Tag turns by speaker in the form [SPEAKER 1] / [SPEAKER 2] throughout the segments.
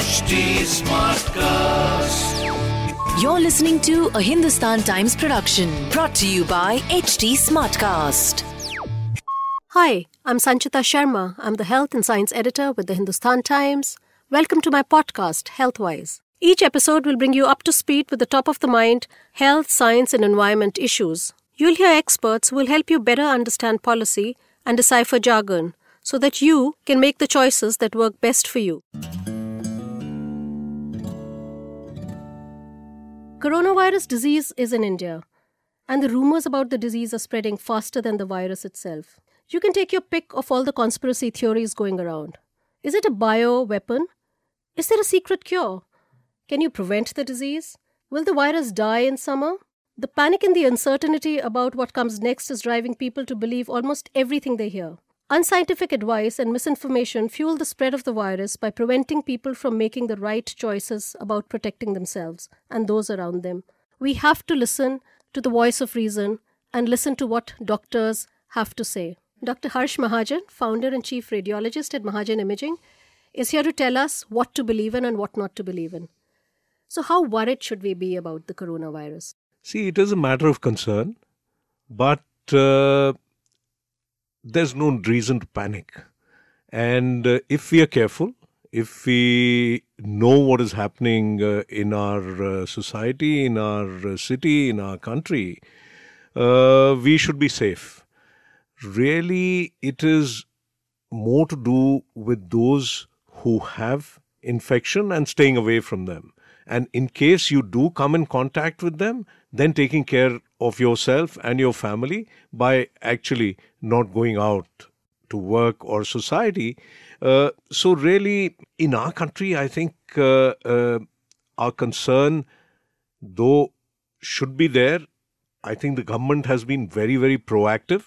[SPEAKER 1] HT Smartcast.
[SPEAKER 2] You're listening to a Hindustan Times production brought to you by HT Smartcast.
[SPEAKER 3] Hi, I'm Sanchita Sharma. I'm the health and science editor with the Hindustan Times. Welcome to my podcast, Healthwise. Each episode will bring you up to speed with the top of the mind health, science, and environment issues. You'll hear experts who will help you better understand policy and decipher jargon so that you can make the choices that work best for you. Coronavirus disease is in India, and the rumors about the disease are spreading faster than the virus itself. You can take your pick of all the conspiracy theories going around. Is it a bio weapon? Is there a secret cure? Can you prevent the disease? Will the virus die in summer? The panic and the uncertainty about what comes next is driving people to believe almost everything they hear. Unscientific advice and misinformation fuel the spread of the virus by preventing people from making the right choices about protecting themselves and those around them. We have to listen to the voice of reason and listen to what doctors have to say. Dr. Harsh Mahajan, founder and chief radiologist at Mahajan Imaging, is here to tell us what to believe in and what not to believe in. So, how worried should we be about the coronavirus?
[SPEAKER 4] See, it is a matter of concern, but uh, there's no reason to panic. And uh, if we are careful, if we know what is happening uh, in our uh, society, in our uh, city, in our country, uh, we should be safe. Really, it is more to do with those who have infection and staying away from them. And in case you do come in contact with them, then taking care of yourself and your family by actually not going out to work or society. Uh, so, really, in our country, I think uh, uh, our concern, though, should be there. I think the government has been very, very proactive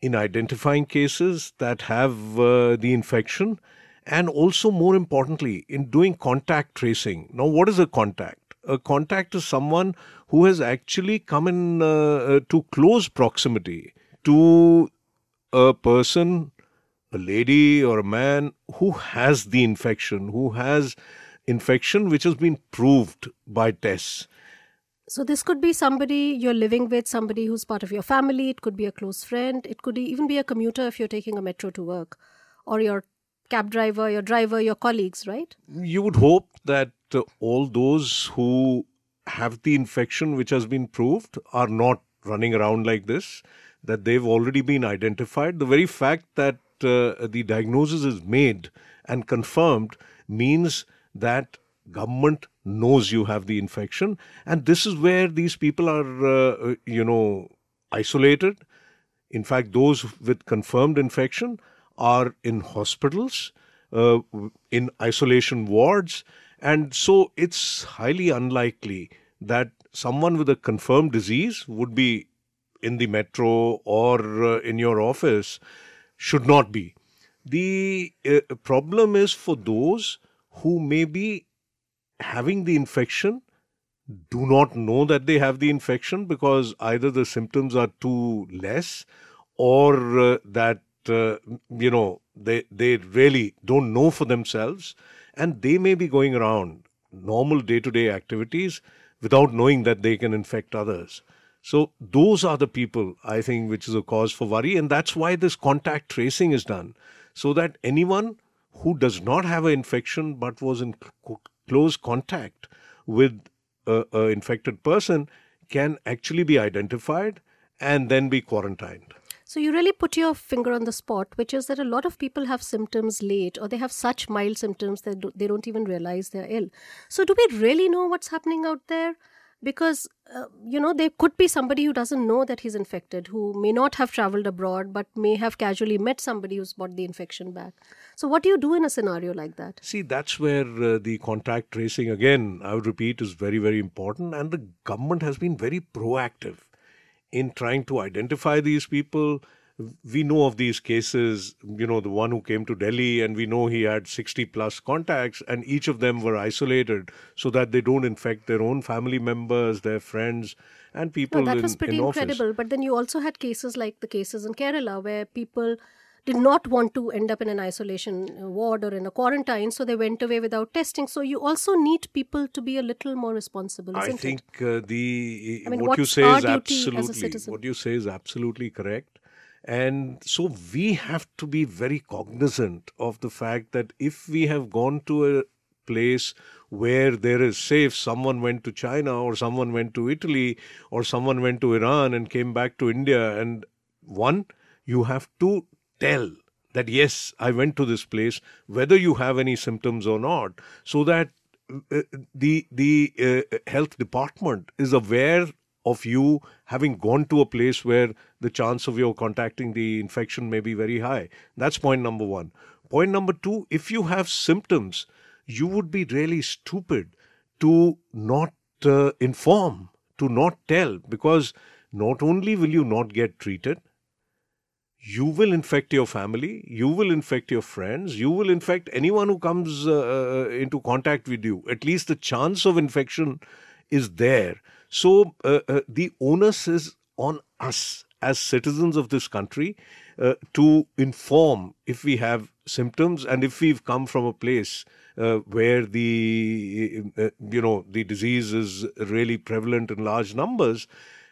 [SPEAKER 4] in identifying cases that have uh, the infection and also, more importantly, in doing contact tracing. Now, what is a contact? A contact is someone who has actually come in uh, uh, to close proximity to a person, a lady or a man who has the infection, who has infection which has been proved by tests.
[SPEAKER 3] So, this could be somebody you're living with, somebody who's part of your family, it could be a close friend, it could even be a commuter if you're taking a metro to work, or your cab driver, your driver, your colleagues, right?
[SPEAKER 4] You would hope that all those who have the infection which has been proved are not running around like this, that they've already been identified. The very fact that uh, the diagnosis is made and confirmed means that government knows you have the infection and this is where these people are uh, you know isolated in fact those with confirmed infection are in hospitals, uh, in isolation wards, and so it's highly unlikely that someone with a confirmed disease would be in the metro or uh, in your office should not be. The uh, problem is for those who may be having the infection do not know that they have the infection because either the symptoms are too less or uh, that uh, you know they they really don't know for themselves and they may be going around normal day-to-day activities without knowing that they can infect others. So those are the people i think which is a cause for worry. And that's why this contact tracing is done. So that anyone who does not have an infection but was in close contact with a, a infected person can actually be identified and then be quarantined
[SPEAKER 3] so you really put your finger on the spot, which is that a lot of people have symptoms late or they have such mild symptoms that they don't even realize they're ill. So do we really know what's happening out there? because uh, you know there could be somebody who doesn't know that he's infected who may not have traveled abroad but may have casually met somebody who's brought the infection back so what do you do in a scenario like that
[SPEAKER 4] See, that's where uh, the contact tracing, again, I would repeat, is very, very important. And the government has been very proactive in trying to identify these people. We know of these cases, you know, the one who came to Delhi, and we know he had 60 plus contacts, and each of them were isolated so that they don't infect their own family members, their friends, and people
[SPEAKER 3] no, that
[SPEAKER 4] in,
[SPEAKER 3] was pretty
[SPEAKER 4] in office.
[SPEAKER 3] incredible but then you also had cases like the cases in kerala where people did not want to end up in an isolation ward or in a quarantine so they went away without testing. So you also need people to be a little more responsible
[SPEAKER 4] I think uh, the
[SPEAKER 3] I mean,
[SPEAKER 4] what you say is
[SPEAKER 3] duty as a
[SPEAKER 4] absolutely what you say is absolutely correct, and so we have to be very cognizant of the fact that if we have gone to a place where there is say if someone went to China or someone went to Italy or someone went to Iran and came back to India and one you have to tell that yes I went to this place whether you have any symptoms or not. So that uh, the the uh, health department is aware of you having gone to a place where the chance of your contacting the infection may be very high. That's point number 1 point number 2 if you have symptoms you would be really stupid to not uh, inform to not tell because not only will you not get treated you will infect your family, you will infect your friends, you will infect anyone who comes uh, into contact with you. At least the chance of infection is there. So uh, uh, the onus is on us as citizens of this country uh, to inform if we have symptoms and if we've come from a place uh, where the uh, you know the disease is really prevalent in large numbers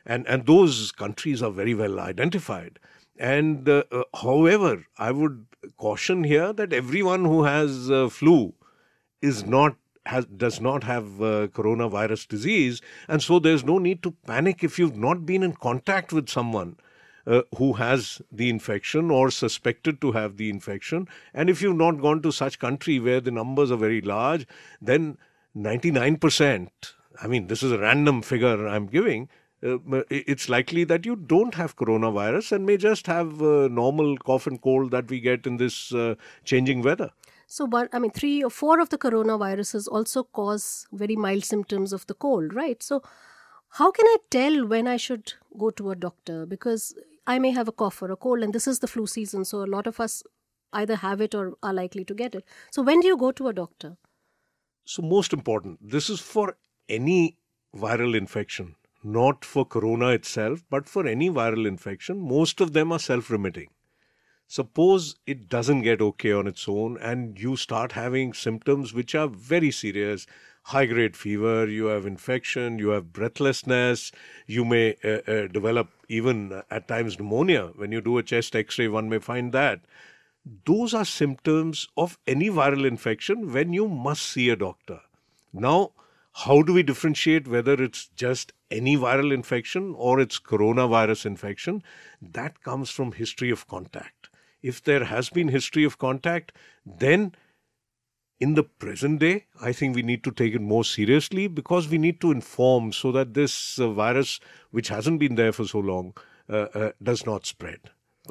[SPEAKER 4] and and those countries are very well identified and uh, uh, however, I would caution here that everyone who has uh, flu is not has does not have uh, coronavirus disease, and so there's no need to panic if you've not been in contact with someone. Uh, who has the infection or suspected to have the infection and if you've not gone to such country where the numbers are very large then 99% i mean this is a random figure i'm giving uh, it's likely that you don't have coronavirus and may just have uh, normal cough and cold that we get in this uh, changing weather.
[SPEAKER 3] So, but I mean, three or four of the coronaviruses also cause very mild symptoms of the cold, right? So, how can I tell when I should go to a doctor? Because I may have a cough or a cold, and this is the flu season, so a lot of us either have it or are likely to get it. So, when do you go to a doctor?
[SPEAKER 4] So, most important, this is for any viral infection not for corona itself, but for any viral infection, most of them are self remitting. Suppose it doesn't get okay on its own and you start having symptoms which are very serious high grade fever, you have infection, you have breathlessness, you may uh, uh, develop even uh, at times pneumonia. When you do a chest x ray, one may find that. Those are symptoms of any viral infection when you must see a doctor. Now, how do we differentiate whether it's just any viral infection or it's coronavirus infection? That comes from history of contact. If there has been history of contact, then in the present day, I think we need to take it more seriously because we need to inform so that this uh, virus, which hasn't been there for so long, uh, uh, does not spread.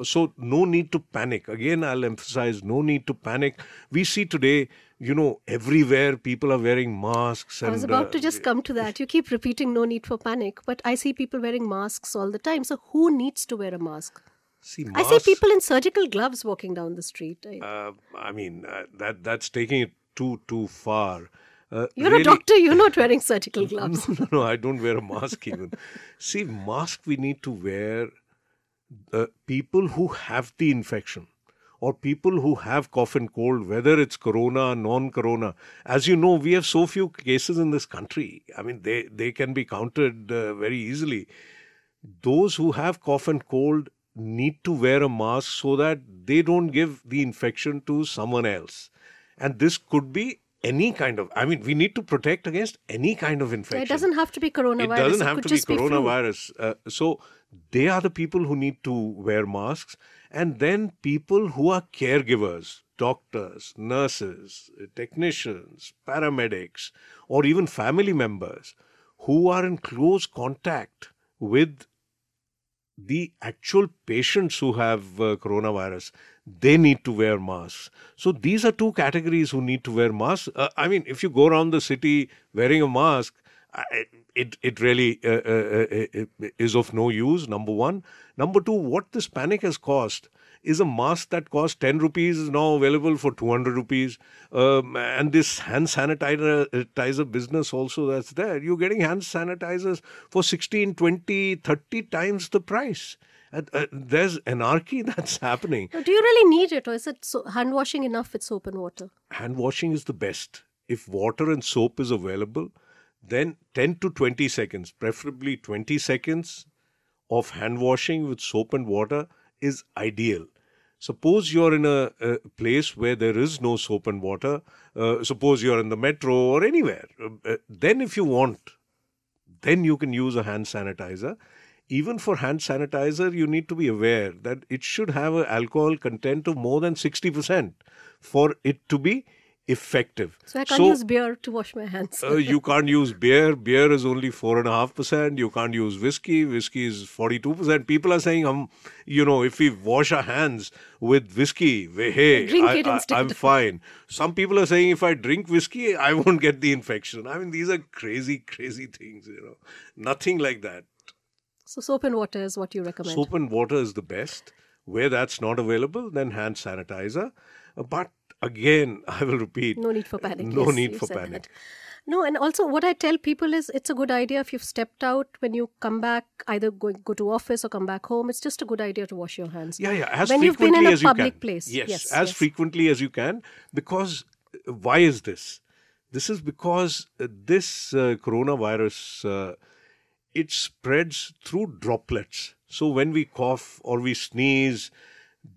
[SPEAKER 4] So, no need to panic. Again, I'll emphasize no need to panic. We see today, you know, everywhere people are wearing masks. And,
[SPEAKER 3] I was about
[SPEAKER 4] uh,
[SPEAKER 3] to just come to that. You keep repeating no need for panic, but I see people wearing masks all the time. So, who needs to wear a mask?
[SPEAKER 4] See,
[SPEAKER 3] I see people in surgical gloves walking down the street. I-
[SPEAKER 4] Uh, I mean, uh, that that's taking it too too far. Uh,
[SPEAKER 3] You're
[SPEAKER 4] really-
[SPEAKER 3] a doctor, you're not wearing surgical gloves.
[SPEAKER 4] No, no, no, I don't wear a mask even. See, mask we need to wear uh, people who have the infection or people who have cough and cold, whether it's corona or non corona. As you know, we have so few cases in this country. I mean, they, they can be counted uh, very easily. Those who have cough and cold need to wear a mask so that they don't give the infection to someone else. And this could be any kind of, I mean, we need to protect against any kind of infection
[SPEAKER 3] it doesn't have to be coronavirus.
[SPEAKER 4] it doesn't have to be coronavirus. uh, so they are the people who need to wear masks, and then people who are caregivers, doctors, nurses, technicians, paramedics, or even family members who are in close contact with the actual patients who have uh, coronavirus they need to wear masks. So these are two categories who need to wear masks. Uh, i mean if you go around the city wearing a mask I- it it really uh, uh, uh, uh, is of no use number 1 number 2 what this panic has caused is a mask that cost 10 rupees is now available for 200 rupees. Um, and this hand sanitizer sanitizer business also that's there. You're getting hand sanitizers for 16 20 30 times the price. Uh, uh, there's anarchy that's happening.
[SPEAKER 3] Now, do you really need it, or is it so, hand washing enough with soap and water?
[SPEAKER 4] hand washing is the best. If water and soap is available then 10 to 20 seconds preferably 20 seconds of hand washing with soap and water is ideal. Suppose you're in a, a place where there is no soap and water, uh, suppose you're in the metro or anywhere, uh, uh, then if you want, then you can use a hand sanitizer. Even for hand sanitizer, you need to be aware that it should have an alcohol content of more than 60% for it to be effective.
[SPEAKER 3] So I can't use beer to wash my hands.
[SPEAKER 4] Uh, you can't use beer. Beer is only four and a half percent. You can't use whiskey. Whiskey is forty-two percent. People are saying, um, you know, if we wash our hands with whiskey, we- hey, I, I. I'm fine. Some people are saying if I drink whiskey, I won't get the infection. I mean, these are crazy, crazy things. You know, nothing like that.
[SPEAKER 3] so soap and water is what you recommend.
[SPEAKER 4] Soap and water is the best. Where that's not available, then hand sanitizer. Uh, But again, I will repeat.
[SPEAKER 3] No need for panic.
[SPEAKER 4] No
[SPEAKER 3] Yes,
[SPEAKER 4] need for panic.
[SPEAKER 3] that. No, and also what I tell people is it's a good idea if you've stepped out when you come back, either go, go to office or come back home. It's just a good idea to wash your hands.
[SPEAKER 4] Yeah, yeah. As
[SPEAKER 3] when you've
[SPEAKER 4] frequently
[SPEAKER 3] been in a
[SPEAKER 4] as you
[SPEAKER 3] public
[SPEAKER 4] can.
[SPEAKER 3] place.
[SPEAKER 4] Yes,
[SPEAKER 3] Yes,
[SPEAKER 4] as
[SPEAKER 3] yes.
[SPEAKER 4] frequently as you can. Because uh, why is this? This is because uh, this uh, coronavirus uh, it spreads through droplets. So when we cough or we sneeze,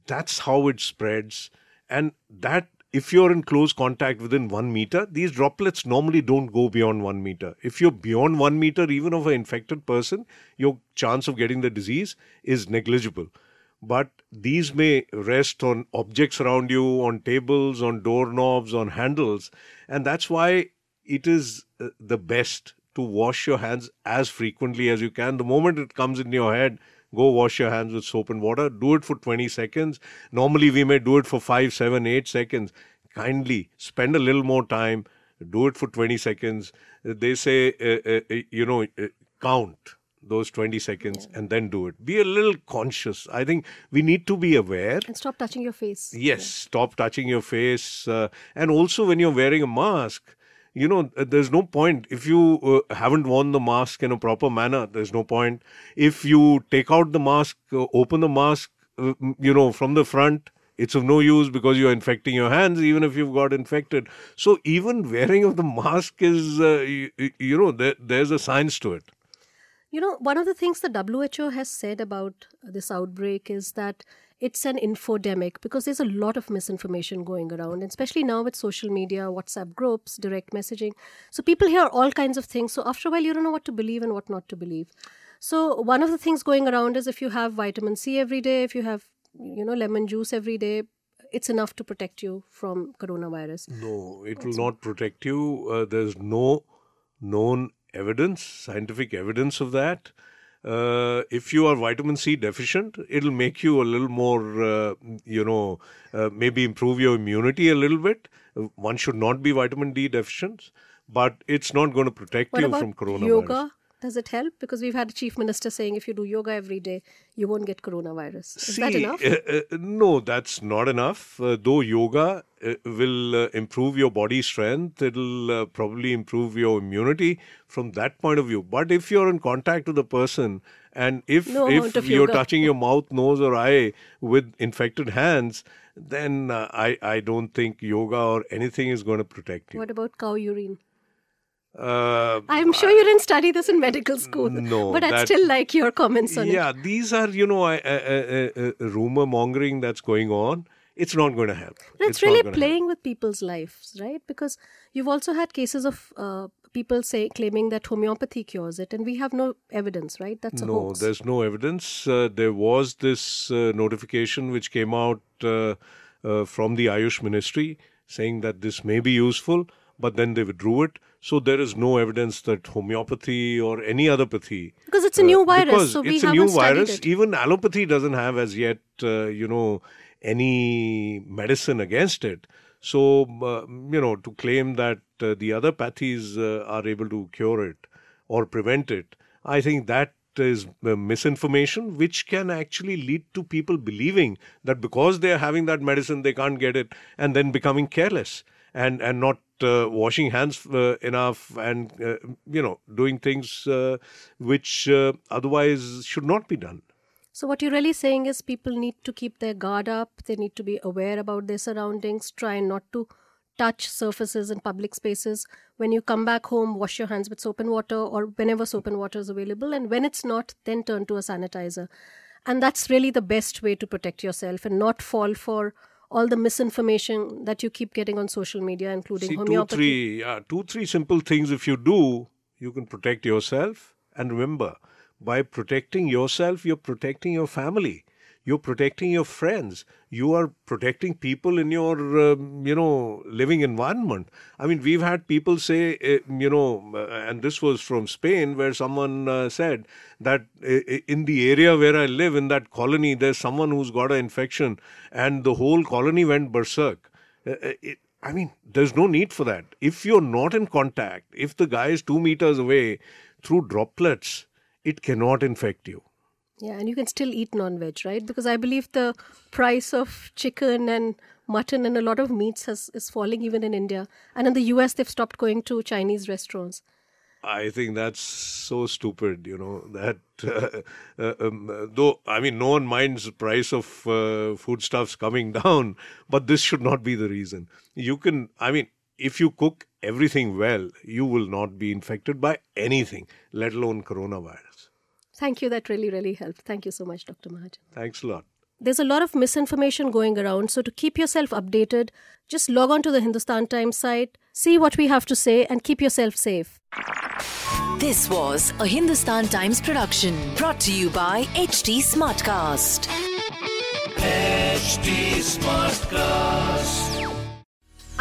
[SPEAKER 4] that's how it spreads, and that. If you're in close contact within one meter, these droplets normally don't go beyond one meter. If you're beyond one meter, even of an infected person, your chance of getting the disease is negligible but these may rest on objects around you, on tables, on doorknobs, on handles, and that's why it is uh, the best to wash your hands as frequently as you can. The moment it comes in your head, go wash your hands with soap and water. Do it for 20 seconds. Normally, we may do it for 5, 7, 8 seconds. Kindly spend a little more time. Do it for 20 seconds. They say, uh, uh, uh, you know, uh, count those 20 seconds and then do it. Be a little conscious. I think we need to be aware.
[SPEAKER 3] And stop touching your face.
[SPEAKER 4] Yes, stop touching your face. Uh, and also, when you're wearing a mask, you know, uh, there's no point. If you uh, haven't worn the mask in a proper manner, there's no point. If you take out the mask, uh, open the mask, uh, you know, from the front, it's of no use because you're infecting your hands, even if you've got infected. So, even wearing of the mask is, uh, you, you know, there, there's a science to it.
[SPEAKER 3] You know, one of the things the WHO has said about this outbreak is that it's an infodemic because there's a lot of misinformation going around, and especially now with social media, WhatsApp groups, direct messaging. So people hear all kinds of things. So after a while, you don't know what to believe and what not to believe. So one of the things going around is if you have vitamin C every day, if you have you know lemon juice every day, it's enough to protect you from coronavirus.
[SPEAKER 4] No, it will not protect you. Uh, there's no known evidence, scientific evidence of that. Uh, if you are vitamin C deficient, it'll make you a little more, uh, you know, uh, maybe improve your immunity a little bit. One should not be vitamin D deficient, but it's not going to protect
[SPEAKER 3] What
[SPEAKER 4] you from coronavirus.
[SPEAKER 3] yoga? Does it help? Because we've had a chief minister saying if you do yoga every day, you won't get coronavirus. Is that enough?
[SPEAKER 4] uh, uh, no, that's not enough. Uh, though yoga uh, will uh, improve your body strength, it'll uh, probably improve your immunity from that point of view. But if you're in contact with a person and if
[SPEAKER 3] No
[SPEAKER 4] if you're
[SPEAKER 3] yoga.
[SPEAKER 4] touching your mouth, nose, or eye with infected hands, then uh, I I don't think yoga or anything is going to protect you.
[SPEAKER 3] What about cow urine?
[SPEAKER 4] Uh,
[SPEAKER 3] I'm sure you didn't study this in medical school.
[SPEAKER 4] No,
[SPEAKER 3] But I'd still like your comments on it.
[SPEAKER 4] yeah, these are you know uh, uh, uh, rumor mongering that's going on. It's not going to help.
[SPEAKER 3] But it's,
[SPEAKER 4] not
[SPEAKER 3] really
[SPEAKER 4] gonna help.
[SPEAKER 3] playing with people's lives, right? Because you've also had cases of uh, people say claiming that homeopathy cures it, and we have no evidence, right? That's a
[SPEAKER 4] no,
[SPEAKER 3] hoax.
[SPEAKER 4] there's no evidence. Uh, there was this uh, notification which came out uh, uh, from the Ayush Ministry saying that this may be useful, but then they withdrew it. So there is no evidence that homeopathy or any other pathy.
[SPEAKER 3] Because it's a new virus,
[SPEAKER 4] because
[SPEAKER 3] so we
[SPEAKER 4] it's a new virus.
[SPEAKER 3] it.
[SPEAKER 4] Even allopathy doesn't have as yet, uh, you know, any medicine against it. So uh, you know, to claim that uh, the other pathies uh, are able to cure it or prevent it, I think that is uh, misinformation, which can actually lead to people believing that because they are having that medicine, they can't get it, and then becoming careless and and not uh, washing hands uh, enough and uh, you know doing things uh, which uh, otherwise should not be done.
[SPEAKER 3] So, what you're really saying is people need to keep their guard up, they need to be aware about their surroundings, try not to touch surfaces in public spaces. When you come back home, wash your hands with soap and water or whenever soap and water is available. And when it's not, then turn to a sanitizer. And that's really the best way to protect yourself and not fall for all the misinformation that you keep getting on social media, including
[SPEAKER 4] See, two,
[SPEAKER 3] homeopathy.
[SPEAKER 4] three, yeah, two, three simple things. If you do, you can protect yourself. And remember, by protecting yourself, you're protecting your family. You're protecting your friends. You are protecting people in your, um, you know, living environment. I mean, we've had people say, uh, you know, uh, and this was from Spain, where someone uh, said that uh, in the area where I live, in that colony, there's someone who's got an infection, and the whole colony went berserk. It, I mean, there's no need for that. If you're not in contact, if the guy is two meters away through droplets, it cannot infect you.
[SPEAKER 3] Yeah, and you can still eat non veg, right? Because I believe the price of chicken and mutton and a lot of meats has, is falling even in India. And in the US, they've stopped going to Chinese restaurants.
[SPEAKER 4] I think that's so stupid, you know, that uh, um, though, I mean, no one minds the price of uh, foodstuffs coming down, but this should not be the reason. You can, I mean, if you cook everything well, you will not be infected by anything, let alone coronavirus.
[SPEAKER 3] Thank you. That really, really helped. Thank you so much, Dr. Mahajan.
[SPEAKER 4] Thanks a lot.
[SPEAKER 3] There's a lot of misinformation going around, so to keep yourself updated, just log on to the Hindustan Times site, see what we have to say, and keep yourself safe.
[SPEAKER 2] This was a Hindustan Times production brought to you by HT Smartcast.
[SPEAKER 1] HT Smartcast.